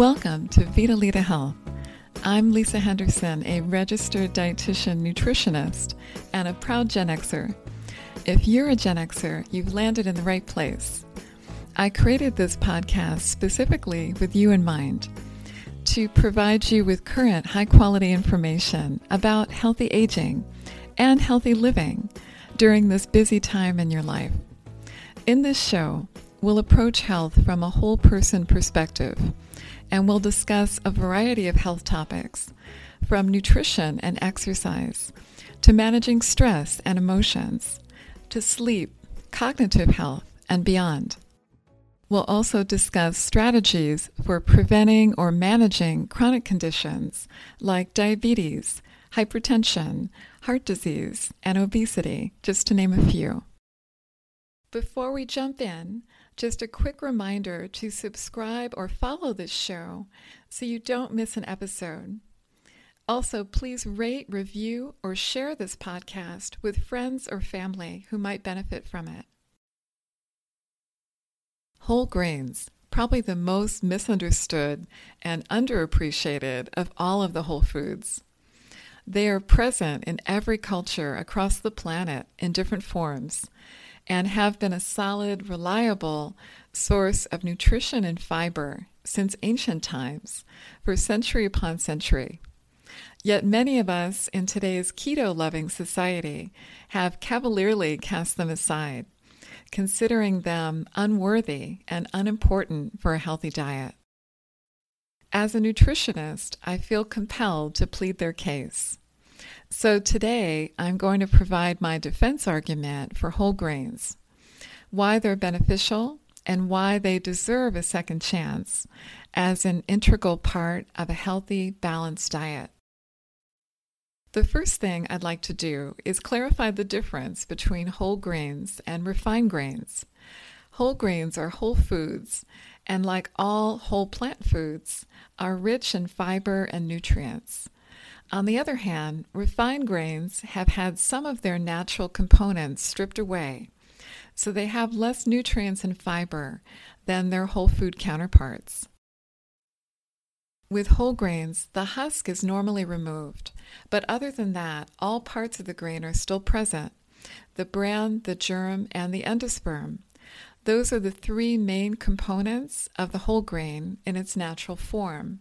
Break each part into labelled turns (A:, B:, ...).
A: Welcome to Vitalita Health. I'm Lisa Henderson, a registered dietitian nutritionist and a proud Gen Xer. If you're a Gen Xer, you've landed in the right place. I created this podcast specifically with you in mind to provide you with current high quality information about healthy aging and healthy living during this busy time in your life. In this show, we'll approach health from a whole person perspective and we'll discuss a variety of health topics from nutrition and exercise to managing stress and emotions to sleep, cognitive health, and beyond. We'll also discuss strategies for preventing or managing chronic conditions like diabetes, hypertension, heart disease, and obesity, just to name a few. Before we jump in, just a quick reminder to subscribe or follow this show so you don't miss an episode. Also, please rate, review, or share this podcast with friends or family who might benefit from it. Whole grains, probably the most misunderstood and underappreciated of all of the whole foods. They are present in every culture across the planet in different forms and have been a solid, reliable source of nutrition and fiber since ancient times for century upon century. Yet many of us in today's keto loving society have cavalierly cast them aside, considering them unworthy and unimportant for a healthy diet. As a nutritionist, I feel compelled to plead their case. So today I'm going to provide my defense argument for whole grains, why they're beneficial, and why they deserve a second chance as an integral part of a healthy, balanced diet. The first thing I'd like to do is clarify the difference between whole grains and refined grains. Whole grains are whole foods, and like all whole plant foods, are rich in fiber and nutrients. On the other hand, refined grains have had some of their natural components stripped away, so they have less nutrients and fiber than their whole food counterparts. With whole grains, the husk is normally removed, but other than that, all parts of the grain are still present the bran, the germ, and the endosperm. Those are the three main components of the whole grain in its natural form.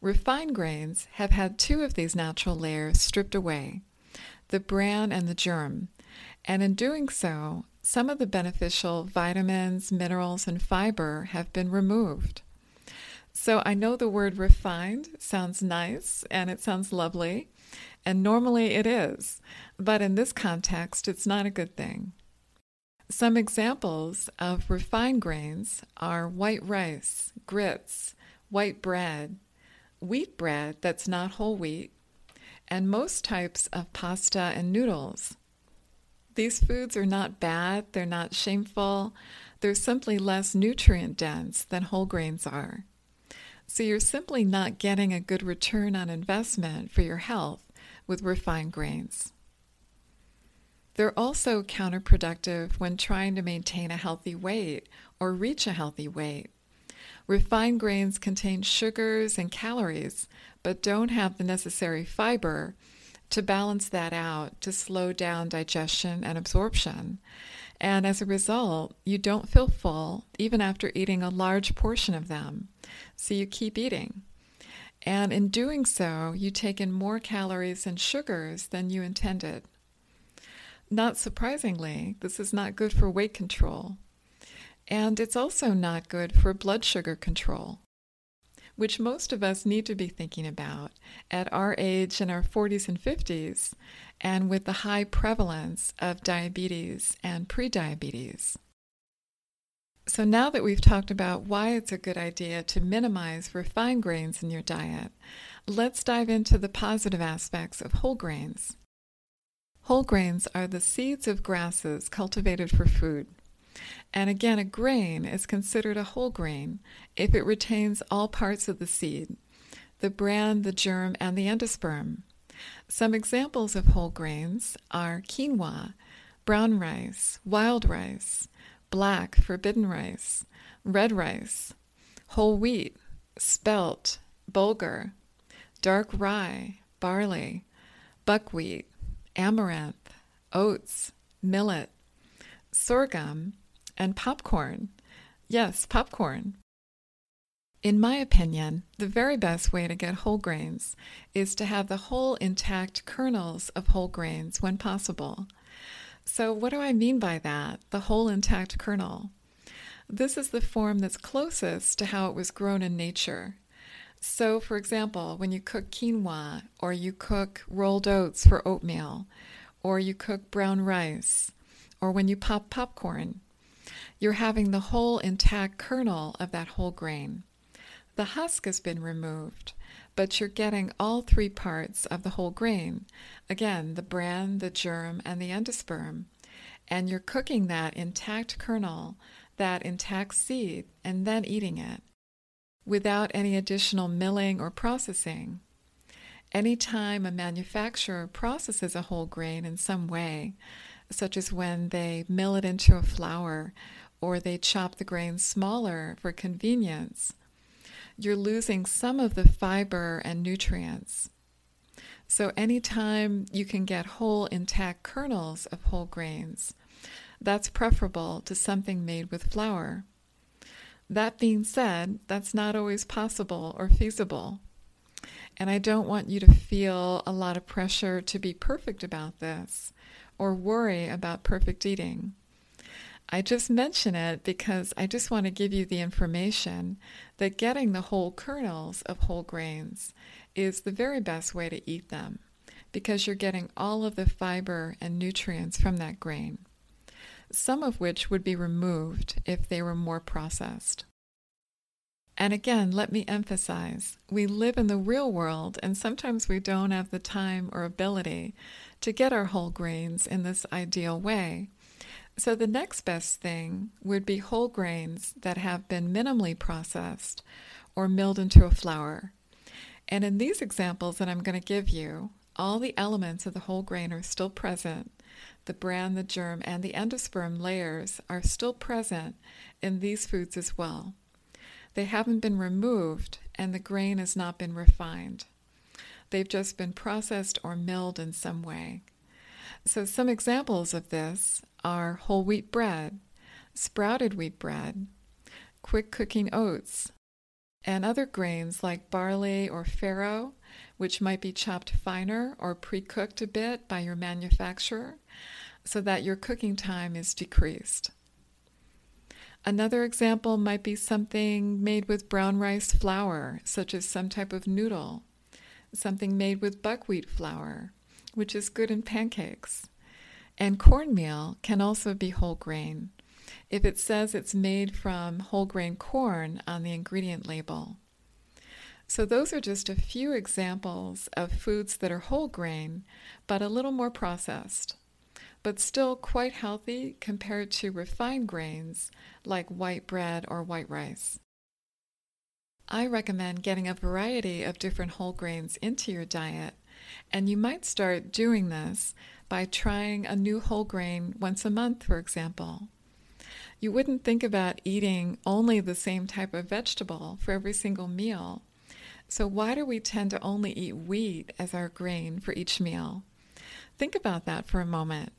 A: Refined grains have had two of these natural layers stripped away the bran and the germ, and in doing so, some of the beneficial vitamins, minerals, and fiber have been removed. So I know the word refined sounds nice and it sounds lovely, and normally it is, but in this context, it's not a good thing. Some examples of refined grains are white rice, grits, white bread, wheat bread that's not whole wheat, and most types of pasta and noodles. These foods are not bad, they're not shameful, they're simply less nutrient dense than whole grains are. So you're simply not getting a good return on investment for your health with refined grains. They're also counterproductive when trying to maintain a healthy weight or reach a healthy weight. Refined grains contain sugars and calories, but don't have the necessary fiber to balance that out to slow down digestion and absorption. And as a result, you don't feel full even after eating a large portion of them. So you keep eating. And in doing so, you take in more calories and sugars than you intended. Not surprisingly, this is not good for weight control. And it's also not good for blood sugar control, which most of us need to be thinking about at our age in our 40s and 50s, and with the high prevalence of diabetes and prediabetes. So, now that we've talked about why it's a good idea to minimize refined grains in your diet, let's dive into the positive aspects of whole grains. Whole grains are the seeds of grasses cultivated for food. And again, a grain is considered a whole grain if it retains all parts of the seed the bran, the germ, and the endosperm. Some examples of whole grains are quinoa, brown rice, wild rice, black forbidden rice, red rice, whole wheat, spelt, bulgur, dark rye, barley, buckwheat, amaranth, oats, millet, sorghum, and popcorn. Yes, popcorn. In my opinion, the very best way to get whole grains is to have the whole intact kernels of whole grains when possible. So, what do I mean by that? The whole intact kernel. This is the form that's closest to how it was grown in nature. So, for example, when you cook quinoa, or you cook rolled oats for oatmeal, or you cook brown rice, or when you pop popcorn, you're having the whole intact kernel of that whole grain. The husk has been removed, but you're getting all three parts of the whole grain again, the bran, the germ, and the endosperm. And you're cooking that intact kernel, that intact seed, and then eating it without any additional milling or processing. Anytime a manufacturer processes a whole grain in some way, such as when they mill it into a flour or they chop the grain smaller for convenience, you're losing some of the fiber and nutrients. So, anytime you can get whole intact kernels of whole grains, that's preferable to something made with flour. That being said, that's not always possible or feasible. And I don't want you to feel a lot of pressure to be perfect about this or worry about perfect eating. I just mention it because I just want to give you the information that getting the whole kernels of whole grains is the very best way to eat them because you're getting all of the fiber and nutrients from that grain, some of which would be removed if they were more processed. And again, let me emphasize we live in the real world, and sometimes we don't have the time or ability to get our whole grains in this ideal way. So, the next best thing would be whole grains that have been minimally processed or milled into a flour. And in these examples that I'm going to give you, all the elements of the whole grain are still present. The bran, the germ, and the endosperm layers are still present in these foods as well. They haven't been removed, and the grain has not been refined. They've just been processed or milled in some way. So, some examples of this are whole wheat bread, sprouted wheat bread, quick cooking oats, and other grains like barley or farro, which might be chopped finer or pre cooked a bit by your manufacturer so that your cooking time is decreased. Another example might be something made with brown rice flour, such as some type of noodle, something made with buckwheat flour, which is good in pancakes. And cornmeal can also be whole grain if it says it's made from whole grain corn on the ingredient label. So, those are just a few examples of foods that are whole grain, but a little more processed but still quite healthy compared to refined grains like white bread or white rice. I recommend getting a variety of different whole grains into your diet, and you might start doing this by trying a new whole grain once a month, for example. You wouldn't think about eating only the same type of vegetable for every single meal. So, why do we tend to only eat wheat as our grain for each meal? Think about that for a moment.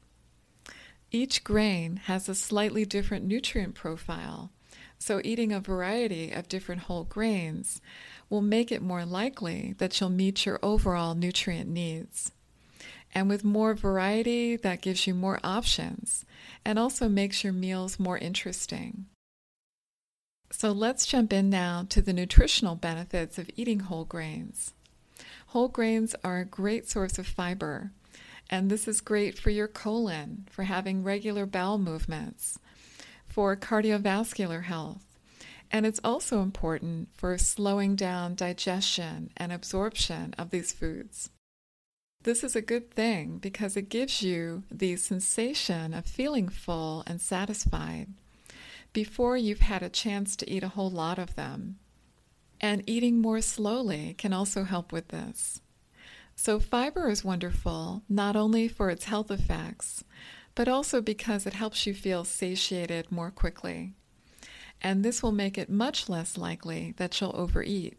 A: Each grain has a slightly different nutrient profile, so eating a variety of different whole grains will make it more likely that you'll meet your overall nutrient needs. And with more variety, that gives you more options and also makes your meals more interesting. So let's jump in now to the nutritional benefits of eating whole grains. Whole grains are a great source of fiber, and this is great for your colon, for having regular bowel movements, for cardiovascular health. And it's also important for slowing down digestion and absorption of these foods. This is a good thing because it gives you the sensation of feeling full and satisfied before you've had a chance to eat a whole lot of them. And eating more slowly can also help with this. So, fiber is wonderful not only for its health effects, but also because it helps you feel satiated more quickly. and this will make it much less likely that you'll overeat.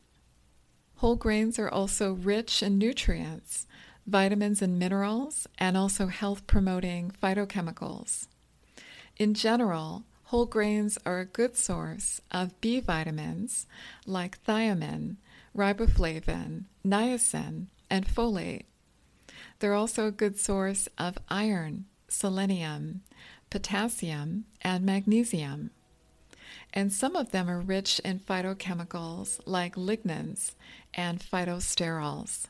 A: Whole grains are also rich in nutrients, vitamins and minerals, and also health promoting phytochemicals. In general, whole grains are a good source of B vitamins like thiamine, riboflavin, niacin, and folate. They're also a good source of iron, selenium, potassium, and magnesium. And some of them are rich in phytochemicals like lignans and phytosterols.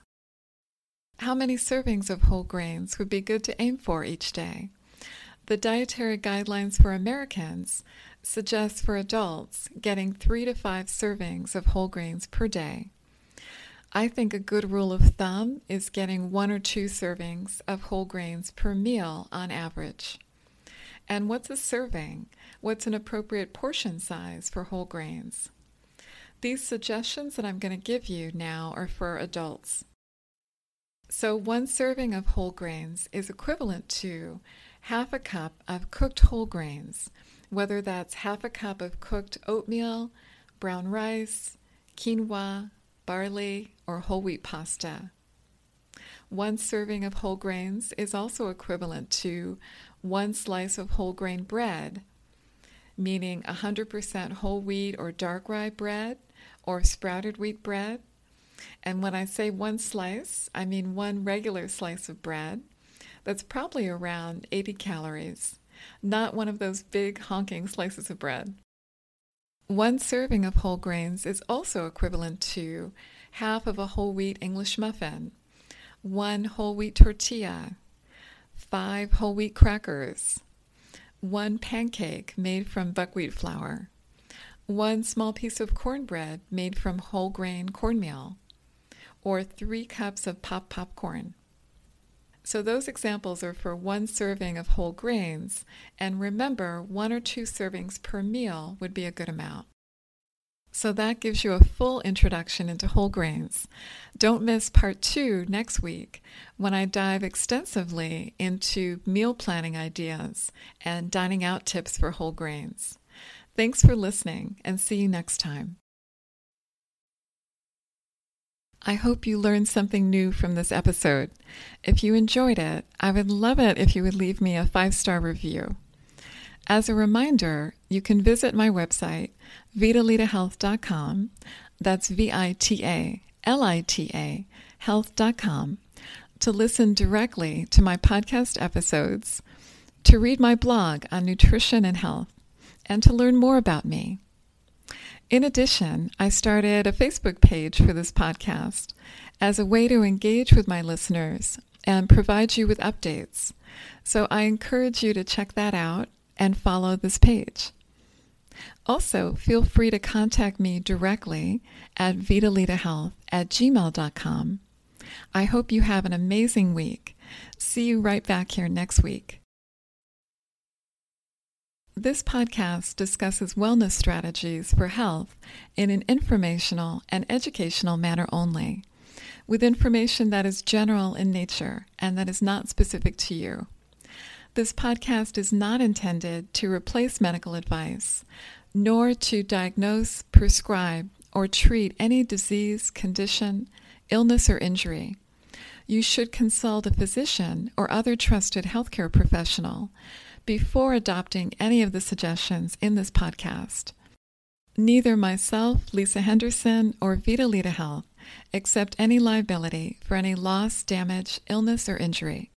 A: How many servings of whole grains would be good to aim for each day? The Dietary Guidelines for Americans suggests for adults getting three to five servings of whole grains per day. I think a good rule of thumb is getting one or two servings of whole grains per meal on average. And what's a serving? What's an appropriate portion size for whole grains? These suggestions that I'm going to give you now are for adults. So, one serving of whole grains is equivalent to half a cup of cooked whole grains, whether that's half a cup of cooked oatmeal, brown rice, quinoa, barley, or whole wheat pasta. One serving of whole grains is also equivalent to one slice of whole grain bread, meaning 100% whole wheat or dark rye bread or sprouted wheat bread. And when I say one slice, I mean one regular slice of bread that's probably around 80 calories, not one of those big honking slices of bread. One serving of whole grains is also equivalent to half of a whole wheat English muffin, one whole wheat tortilla, five whole wheat crackers, one pancake made from buckwheat flour, one small piece of cornbread made from whole grain cornmeal, or three cups of pop popcorn. So those examples are for one serving of whole grains, and remember, one or two servings per meal would be a good amount. So that gives you a full introduction into whole grains. Don't miss part two next week when I dive extensively into meal planning ideas and dining out tips for whole grains. Thanks for listening and see you next time. I hope you learned something new from this episode. If you enjoyed it, I would love it if you would leave me a five star review. As a reminder, you can visit my website, vitalitahealth.com. That's V I T A L I T A health.com to listen directly to my podcast episodes, to read my blog on nutrition and health, and to learn more about me. In addition, I started a Facebook page for this podcast as a way to engage with my listeners and provide you with updates. So I encourage you to check that out and follow this page. Also, feel free to contact me directly at vitalitahealth at gmail.com. I hope you have an amazing week. See you right back here next week. This podcast discusses wellness strategies for health in an informational and educational manner only, with information that is general in nature and that is not specific to you. This podcast is not intended to replace medical advice, nor to diagnose, prescribe, or treat any disease, condition, illness, or injury. You should consult a physician or other trusted healthcare professional before adopting any of the suggestions in this podcast. Neither myself, Lisa Henderson, or Vitalita Health accept any liability for any loss, damage, illness, or injury.